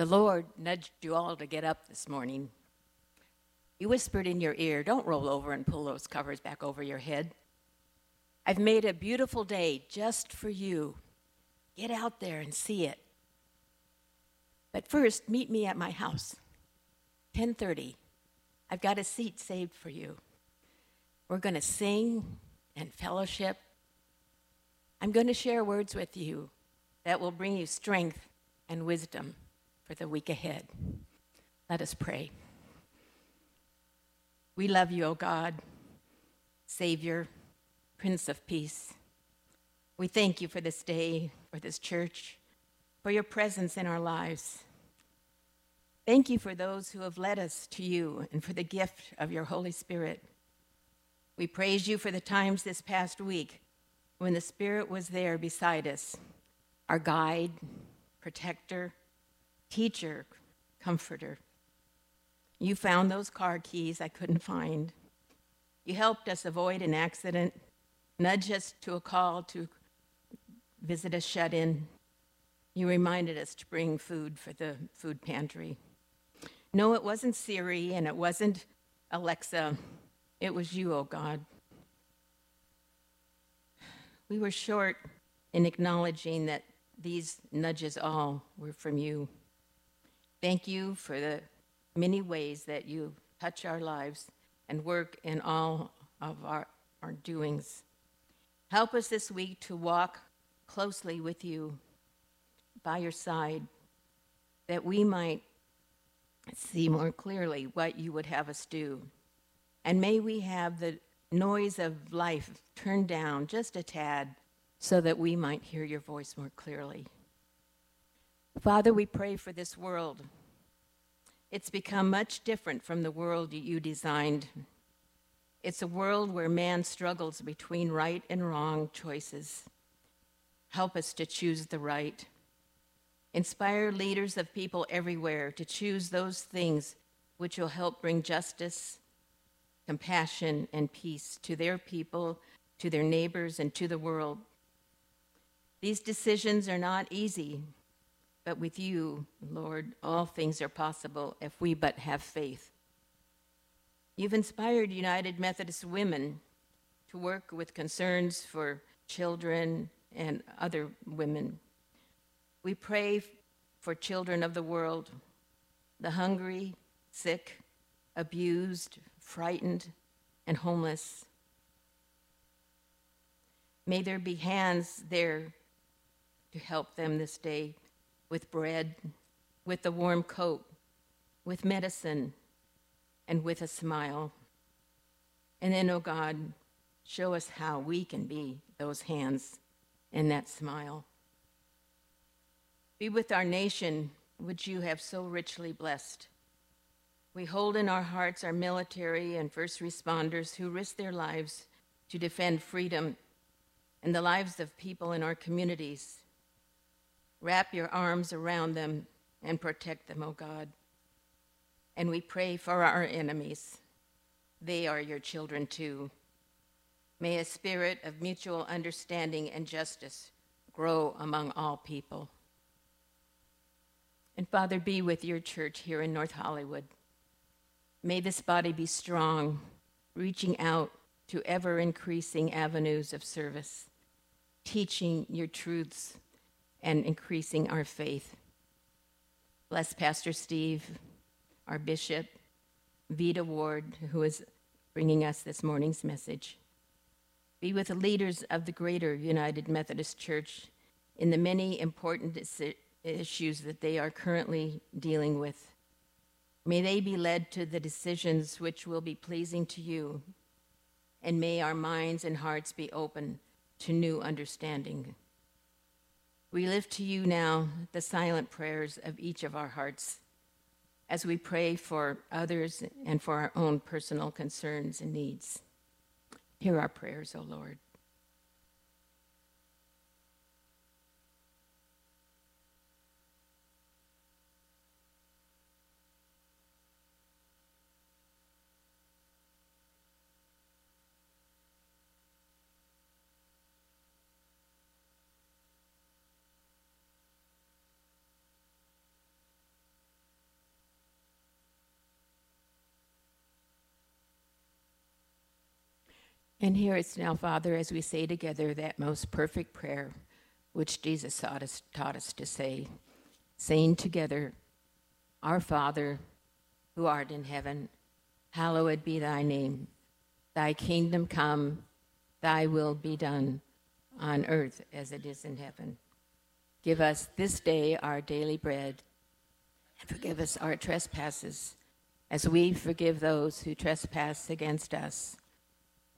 The Lord nudged you all to get up this morning. He whispered in your ear, Don't roll over and pull those covers back over your head. I've made a beautiful day just for you. Get out there and see it. But first, meet me at my house. 10:30. I've got a seat saved for you. We're going to sing and fellowship. I'm going to share words with you that will bring you strength and wisdom for the week ahead. Let us pray. We love you, O God, Savior, Prince of Peace. We thank you for this day, for this church, for your presence in our lives. Thank you for those who have led us to you and for the gift of your Holy Spirit. We praise you for the times this past week when the Spirit was there beside us, our guide, protector, teacher, comforter. You found those car keys I couldn't find. You helped us avoid an accident, nudged us to a call to visit a shut in. You reminded us to bring food for the food pantry. No, it wasn't Siri and it wasn't Alexa. It was you, oh God. We were short in acknowledging that these nudges all were from you. Thank you for the many ways that you touch our lives and work in all of our, our doings. Help us this week to walk closely with you by your side, that we might see more clearly what you would have us do. And may we have the noise of life turned down just a tad so that we might hear your voice more clearly. Father, we pray for this world. It's become much different from the world you designed. It's a world where man struggles between right and wrong choices. Help us to choose the right. Inspire leaders of people everywhere to choose those things which will help bring justice, compassion, and peace to their people, to their neighbors, and to the world. These decisions are not easy, but with you, Lord, all things are possible if we but have faith. You've inspired United Methodist women to work with concerns for children and other women we pray for children of the world, the hungry, sick, abused, frightened, and homeless. May there be hands there to help them this day with bread, with a warm coat, with medicine, and with a smile. And then, oh God, show us how we can be those hands and that smile. Be with our nation, which you have so richly blessed. We hold in our hearts our military and first responders who risk their lives to defend freedom and the lives of people in our communities. Wrap your arms around them and protect them, O oh God. And we pray for our enemies. They are your children too. May a spirit of mutual understanding and justice grow among all people. And Father, be with your church here in North Hollywood. May this body be strong, reaching out to ever increasing avenues of service, teaching your truths and increasing our faith. Bless Pastor Steve, our bishop, Veda Ward, who is bringing us this morning's message. Be with the leaders of the greater United Methodist Church in the many important issues that they are currently dealing with. May they be led to the decisions which will be pleasing to you, and may our minds and hearts be open to new understanding. We lift to you now the silent prayers of each of our hearts as we pray for others and for our own personal concerns and needs. Hear our prayers, O Lord. And here it's now, Father, as we say together that most perfect prayer which Jesus taught us, taught us to say, saying together, Our Father, who art in heaven, hallowed be thy name. Thy kingdom come, thy will be done, on earth as it is in heaven. Give us this day our daily bread, and forgive us our trespasses, as we forgive those who trespass against us.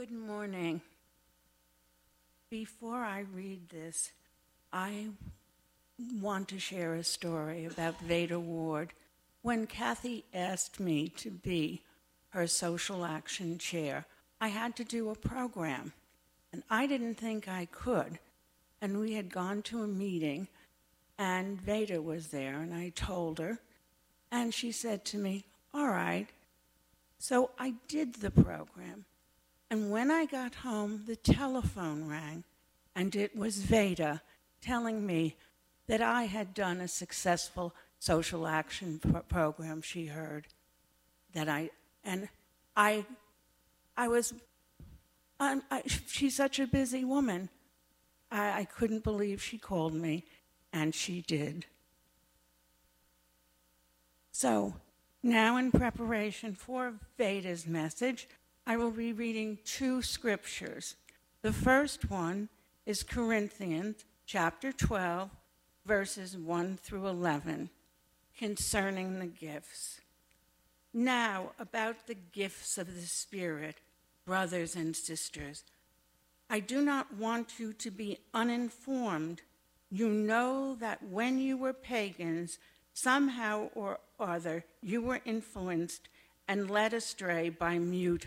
Good morning. Before I read this, I want to share a story about Veda Ward. When Kathy asked me to be her social action chair, I had to do a program, and I didn't think I could. And we had gone to a meeting, and Veda was there, and I told her, and she said to me, All right. So I did the program. And when I got home, the telephone rang, and it was Veda telling me that I had done a successful social action pro- program she heard. That I, and I, I was, I, I, she's such a busy woman. I, I couldn't believe she called me, and she did. So, now in preparation for Veda's message, I will be reading two scriptures. The first one is Corinthians chapter 12, verses 1 through 11, concerning the gifts. Now, about the gifts of the Spirit, brothers and sisters, I do not want you to be uninformed. You know that when you were pagans, somehow or other, you were influenced and led astray by mute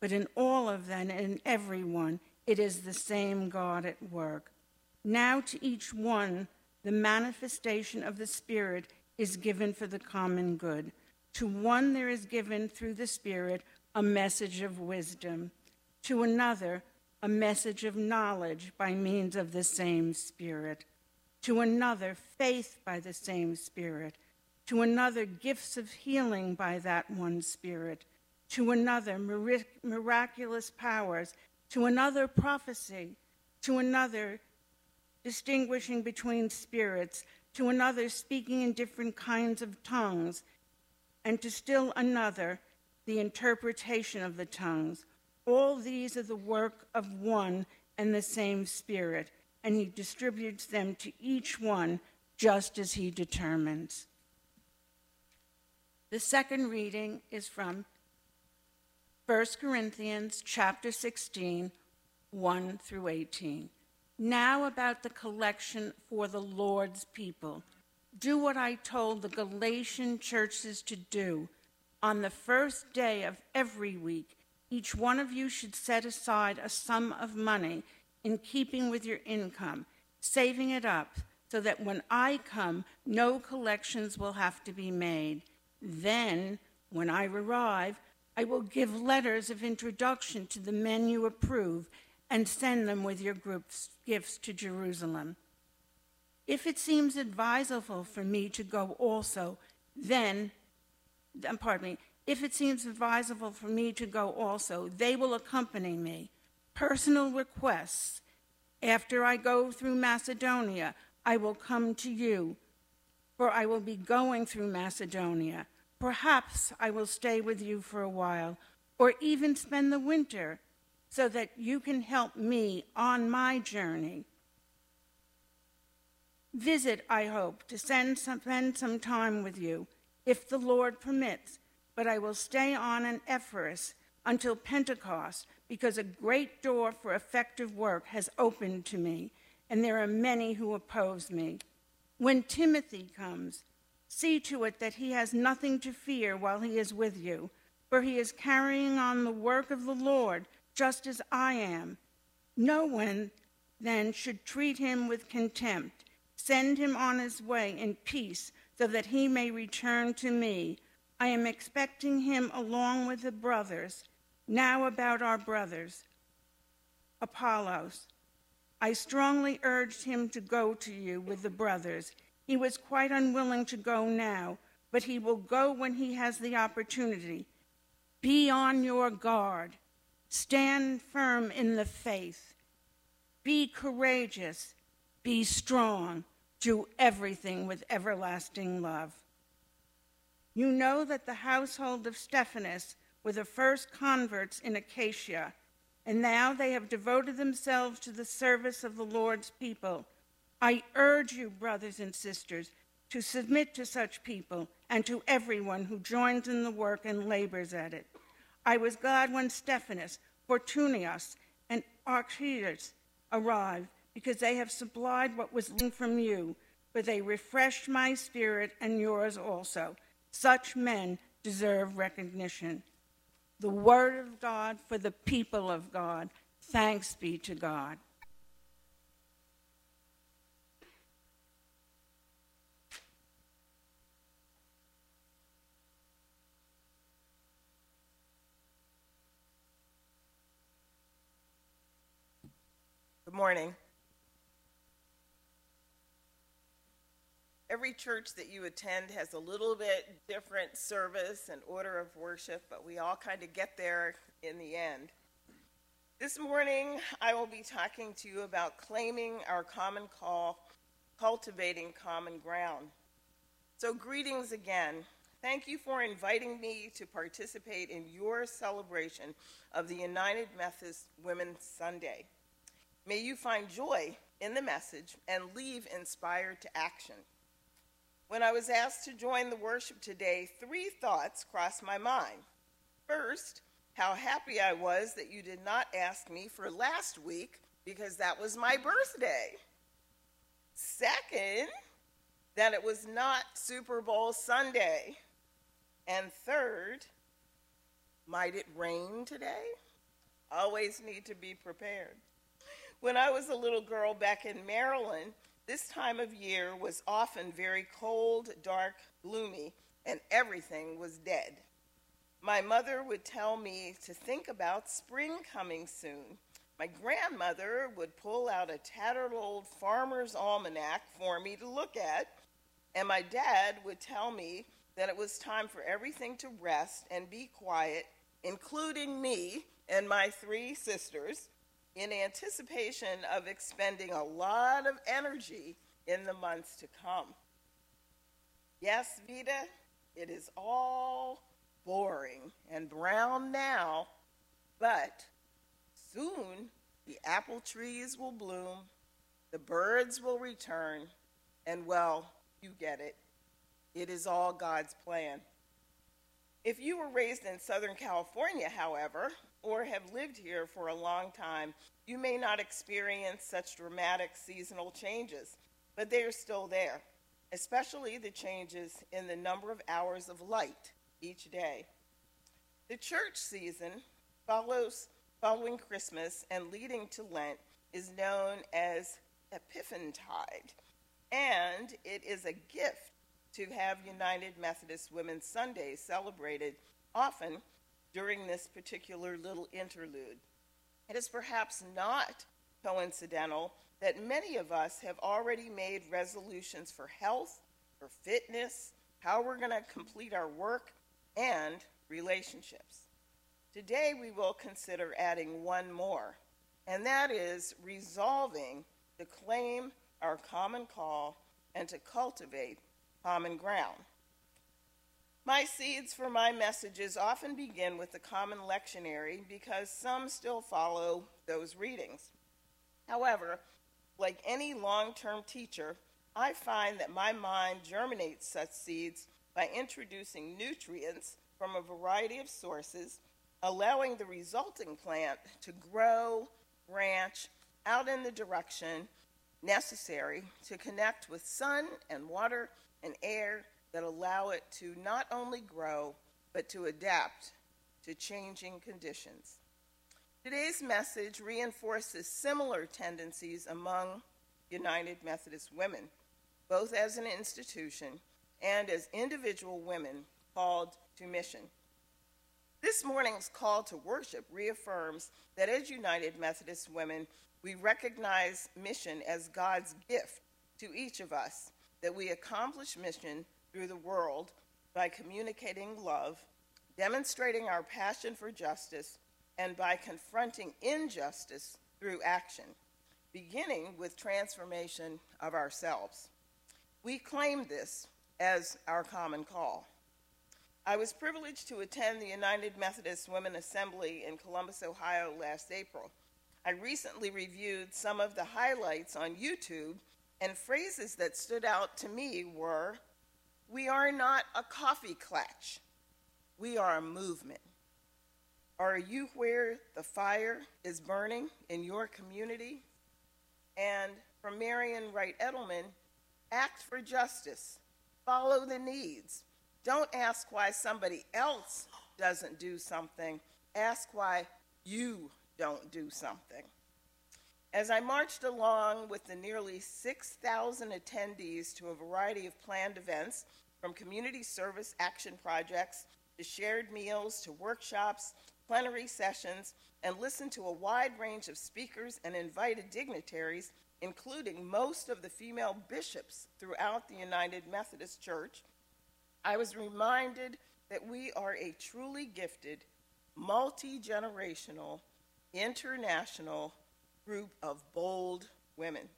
but in all of them and in everyone, it is the same God at work. Now to each one, the manifestation of the Spirit is given for the common good. To one, there is given through the Spirit a message of wisdom, to another, a message of knowledge by means of the same Spirit, to another, faith by the same Spirit, to another, gifts of healing by that one Spirit to another miraculous powers, to another prophecy, to another distinguishing between spirits, to another speaking in different kinds of tongues, and to still another the interpretation of the tongues. All these are the work of one and the same Spirit, and He distributes them to each one just as He determines. The second reading is from 1 Corinthians chapter 16, 1 through 18. Now about the collection for the Lord's people. do what I told the Galatian churches to do. On the first day of every week, each one of you should set aside a sum of money in keeping with your income, saving it up so that when I come, no collections will have to be made. Then, when I arrive, I will give letters of introduction to the men you approve and send them with your group's gifts to Jerusalem. If it seems advisable for me to go also, then, um, pardon me, if it seems advisable for me to go also, they will accompany me. Personal requests. After I go through Macedonia, I will come to you, for I will be going through Macedonia. Perhaps I will stay with you for a while, or even spend the winter, so that you can help me on my journey. Visit, I hope, to spend some time with you, if the Lord permits, but I will stay on in Ephesus until Pentecost, because a great door for effective work has opened to me, and there are many who oppose me. When Timothy comes, see to it that he has nothing to fear while he is with you, for he is carrying on the work of the Lord, just as I am. No one then should treat him with contempt. Send him on his way in peace, so that he may return to me. I am expecting him along with the brothers. Now, about our brothers. Apollos. I strongly urged him to go to you with the brothers. He was quite unwilling to go now, but he will go when he has the opportunity. Be on your guard. Stand firm in the faith. Be courageous. Be strong. Do everything with everlasting love. You know that the household of Stephanas were the first converts in Achaia, and now they have devoted themselves to the service of the Lord's people. I urge you, brothers and sisters, to submit to such people and to everyone who joins in the work and labors at it. I was glad when Stephanas, Fortunius, and Archias arrived because they have supplied what was lacking from you, for they refreshed my spirit and yours also. Such men deserve recognition. The word of God for the people of God. Thanks be to God. Good morning. Every church that you attend has a little bit different service and order of worship, but we all kind of get there in the end. This morning, I will be talking to you about claiming our common call, cultivating common ground. So, greetings again. Thank you for inviting me to participate in your celebration of the United Methodist Women's Sunday. May you find joy in the message and leave inspired to action. When I was asked to join the worship today, three thoughts crossed my mind. First, how happy I was that you did not ask me for last week because that was my birthday. Second, that it was not Super Bowl Sunday. And third, might it rain today? Always need to be prepared. When I was a little girl back in Maryland, this time of year was often very cold, dark, gloomy, and everything was dead. My mother would tell me to think about spring coming soon. My grandmother would pull out a tattered old farmer's almanac for me to look at, and my dad would tell me that it was time for everything to rest and be quiet, including me and my three sisters, in anticipation of expending a lot of energy in the months to come. Yes, Veda, it is all boring and brown now, but soon the apple trees will bloom, the birds will return, and well, you get it. It is all God's plan. If you were raised in Southern California, however, or have lived here for a long time, you may not experience such dramatic seasonal changes, but they are still there. especially the changes in the number of hours of light each day. The church season follows following Christmas and leading to Lent is known as Epiphanytide, and it is a gift to have United Methodist Women's Sunday celebrated often during this particular little interlude. It is perhaps not coincidental that many of us have already made resolutions for health, for fitness, how we're going to complete our work, and relationships. Today we will consider adding one more, and that is resolving to claim our common call and to cultivate common ground. My seeds for my messages often begin with the common lectionary because some still follow those readings. However, like any long term teacher, I find that my mind germinates such seeds by introducing nutrients from a variety of sources, allowing the resulting plant to grow, branch out in the direction necessary to connect with sun and water and air that allow it to not only grow, but to adapt to changing conditions. Today's message reinforces similar tendencies among United Methodist women, both as an institution and as individual women called to mission. This morning's call to worship reaffirms that as United Methodist women, we recognize mission as God's gift to each of us, that we accomplish mission through the world by communicating love, demonstrating our passion for justice, and by confronting injustice through action, beginning with transformation of ourselves. We claim this as our common call. I was privileged to attend the United Methodist Women Assembly in Columbus, Ohio last April. I recently reviewed some of the highlights on YouTube, and phrases that stood out to me were We are not a coffee clatch, we are a movement. Are you where the fire is burning in your community? And from Marian Wright Edelman, act for justice, follow the needs. Don't ask why somebody else doesn't do something, ask why you don't do something. As I marched along with the nearly 6,000 attendees to a variety of planned events, from community service action projects to shared meals to workshops, plenary sessions, and listened to a wide range of speakers and invited dignitaries, including most of the female bishops throughout the United Methodist Church, I was reminded that we are a truly gifted, multi generational, international group of bold women.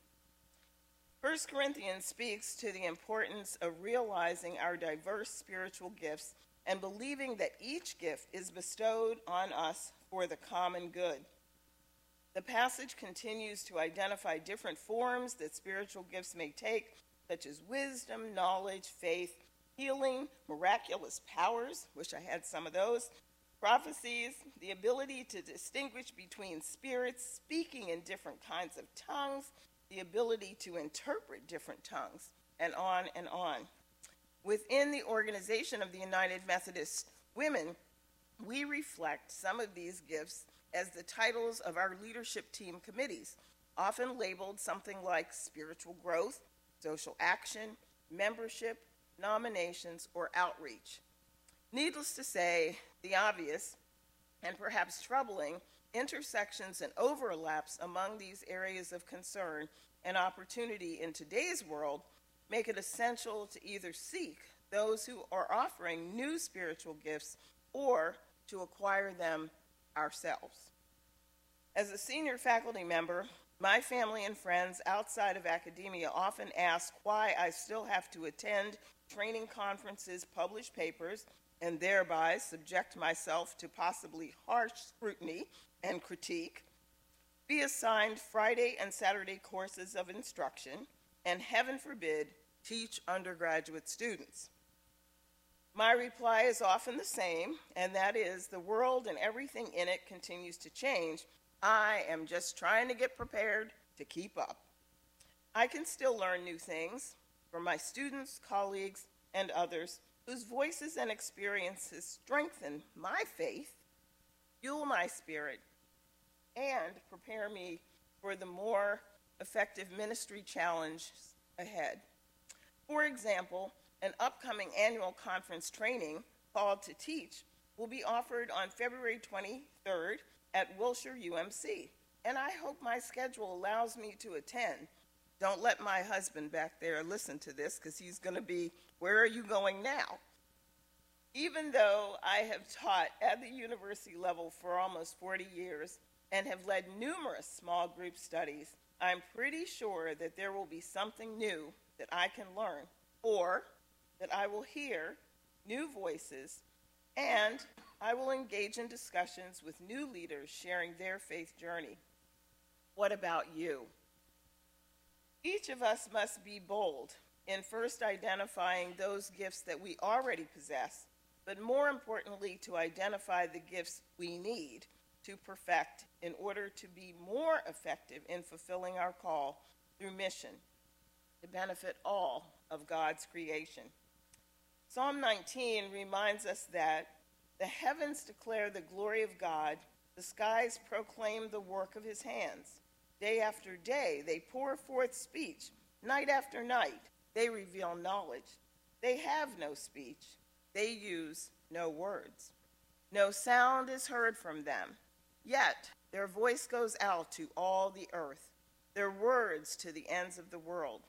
1 Corinthians speaks to the importance of realizing our diverse spiritual gifts and believing that each gift is bestowed on us for the common good. The passage continues to identify different forms that spiritual gifts may take, such as wisdom, knowledge, faith, healing, miraculous powers, wish I had some of those, prophecies, the ability to distinguish between spirits, speaking in different kinds of tongues, the ability to interpret different tongues, and on and on. Within the organization of the United Methodist Women, we reflect some of these gifts as the titles of our leadership team committees, often labeled something like spiritual growth, social action, membership, nominations, or outreach. Needless to say, the obvious and perhaps troubling intersections and overlaps among these areas of concern and opportunity in today's world make it essential to either seek those who are offering new spiritual gifts or to acquire them ourselves. As a senior faculty member, my family and friends outside of academia often ask why I still have to attend training conferences, publish papers, and thereby subject myself to possibly harsh scrutiny and critique, be assigned Friday and Saturday courses of instruction, and heaven forbid, teach undergraduate students. My reply is often the same, and that is the world and everything in it continues to change. I am just trying to get prepared to keep up. I can still learn new things, from my students, colleagues, and others whose voices and experiences strengthen my faith, fuel my spirit, and prepare me for the more effective ministry challenge ahead. For example, an upcoming annual conference training called To Teach will be offered on February 23rd at Wilshire UMC, and I hope my schedule allows me to attend. Don't let my husband back there listen to this because he's going to be, Where are you going now? Even though I have taught at the university level for almost 40 years and have led numerous small group studies, I'm pretty sure that there will be something new that I can learn, or that I will hear new voices, and I will engage in discussions with new leaders sharing their faith journey. What about you? Each of us must be bold in first identifying those gifts that we already possess but more importantly, to identify the gifts we need to perfect in order to be more effective in fulfilling our call through mission to benefit all of God's creation. Psalm 19 reminds us that the heavens declare the glory of God, the skies proclaim the work of his hands. Day after day, they pour forth speech. Night after night, they reveal knowledge. They have no speech they use no words. No sound is heard from them. Yet their voice goes out to all the earth, their words to the ends of the world.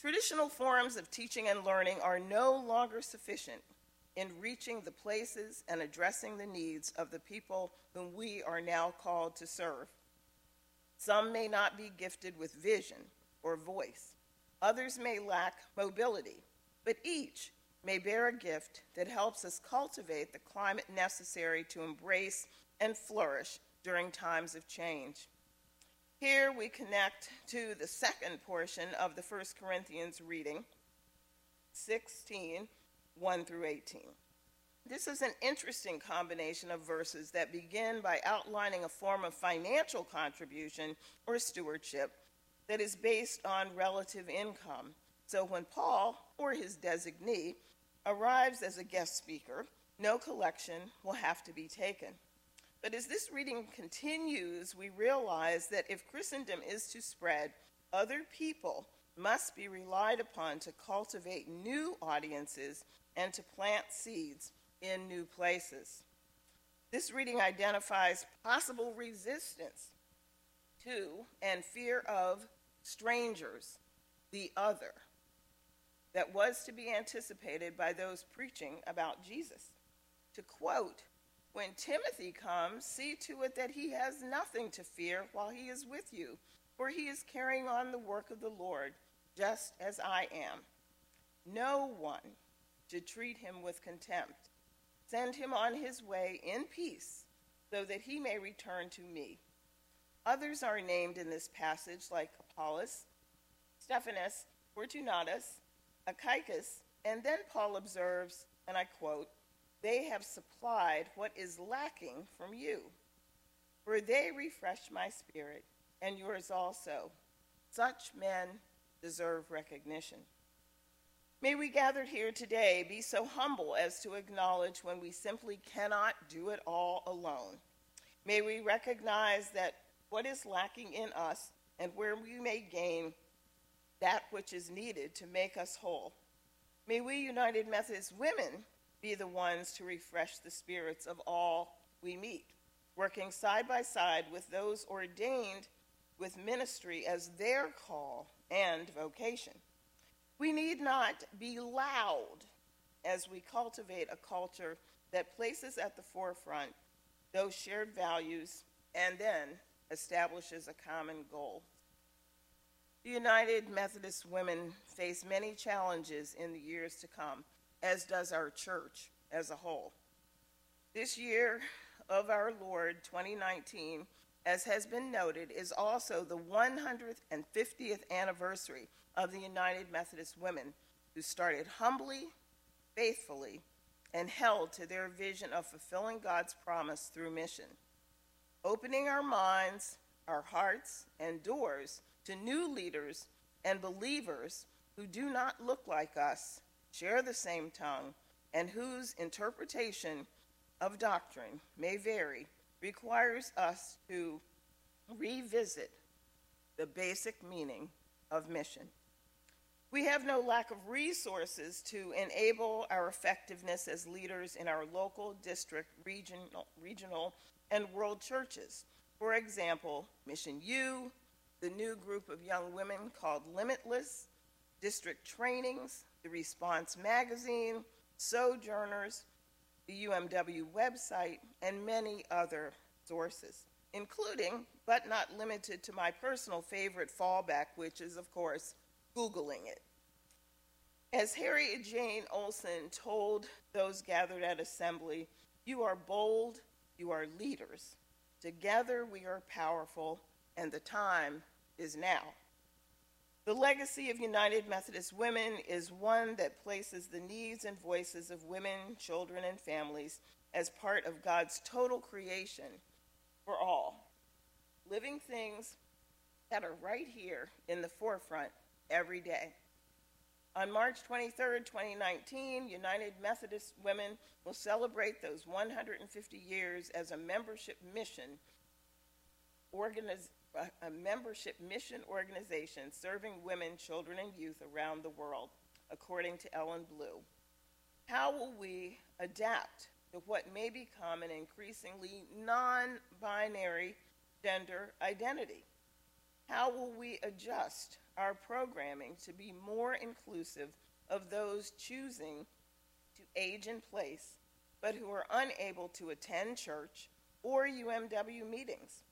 Traditional forms of teaching and learning are no longer sufficient in reaching the places and addressing the needs of the people whom we are now called to serve. Some may not be gifted with vision or voice, others may lack mobility, but each may bear a gift that helps us cultivate the climate necessary to embrace and flourish during times of change. Here we connect to the second portion of the 1 Corinthians reading, 16, 1 through 18. This is an interesting combination of verses that begin by outlining a form of financial contribution or stewardship that is based on relative income. So when Paul, or his designee, arrives as a guest speaker, no collection will have to be taken. But as this reading continues, we realize that if Christendom is to spread, other people must be relied upon to cultivate new audiences and to plant seeds in new places. This reading identifies possible resistance to and fear of strangers, the other that was to be anticipated by those preaching about Jesus. To quote, when Timothy comes, see to it that he has nothing to fear while he is with you, for he is carrying on the work of the Lord, just as I am. No one should treat him with contempt. Send him on his way in peace, so that he may return to me. Others are named in this passage, like Apollos, Stephanas, Fortunatus, Achaicus, and then Paul observes, and I quote, they have supplied what is lacking from you. For they refresh my spirit, and yours also. Such men deserve recognition. May we gathered here today be so humble as to acknowledge when we simply cannot do it all alone. May we recognize that what is lacking in us and where we may gain that which is needed to make us whole. May we United Methodist women be the ones to refresh the spirits of all we meet, working side by side with those ordained with ministry as their call and vocation. We need not be loud as we cultivate a culture that places at the forefront those shared values and then establishes a common goal. The United Methodist Women face many challenges in the years to come, as does our church as a whole. This year of our Lord, 2019, as has been noted, is also the 150th anniversary of the United Methodist Women, who started humbly, faithfully, and held to their vision of fulfilling God's promise through mission. Opening our minds, our hearts, and doors to new leaders and believers who do not look like us, share the same tongue, and whose interpretation of doctrine may vary, requires us to revisit the basic meaning of mission. We have no lack of resources to enable our effectiveness as leaders in our local, district, regional, regional and world churches. For example, Mission U, the new group of young women called Limitless, district trainings, the Response Magazine, Sojourners, the UMW website, and many other sources, including, but not limited to my personal favorite fallback, which is, of course, Googling it. As Harriet Jane Olson told those gathered at assembly, you are bold, you are leaders. Together we are powerful, and the time is now. The legacy of United Methodist Women is one that places the needs and voices of women, children, and families as part of God's total creation for all. Living things that are right here in the forefront every day. On March 23, 2019, United Methodist Women will celebrate those 150 years as a membership mission organiz- a membership mission organization serving women, children, and youth around the world, according to Ellen Blue. How will we adapt to what may become an increasingly non binary gender identity? How will we adjust our programming to be more inclusive of those choosing to age in place but who are unable to attend church or UMW meetings?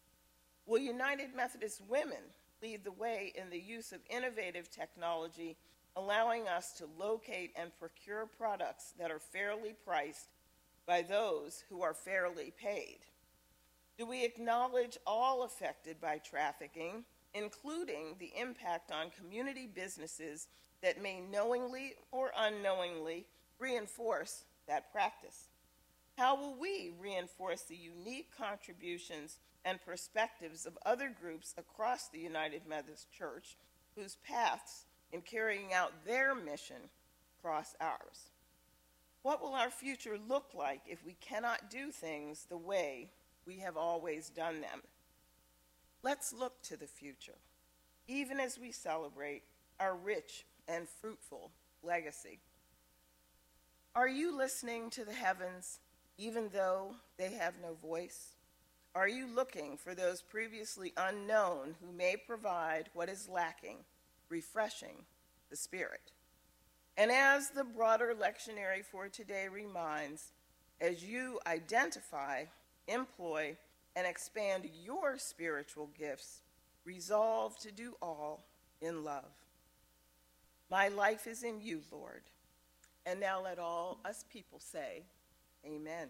Will United Methodist Women lead the way in the use of innovative technology, allowing us to locate and procure products that are fairly priced by those who are fairly paid? Do we acknowledge all affected by trafficking, including the impact on community businesses that may knowingly or unknowingly reinforce that practice? How will we reinforce the unique contributions and perspectives of other groups across the United Methodist Church whose paths in carrying out their mission cross ours? What will our future look like if we cannot do things the way we have always done them? Let's look to the future, even as we celebrate our rich and fruitful legacy. Are you listening to the heavens even though they have no voice? Are you looking for those previously unknown who may provide what is lacking, refreshing the Spirit? And as the broader lectionary for today reminds, as you identify, employ, and expand your spiritual gifts, resolve to do all in love. My life is in you, Lord. And now let all us people say, Amen.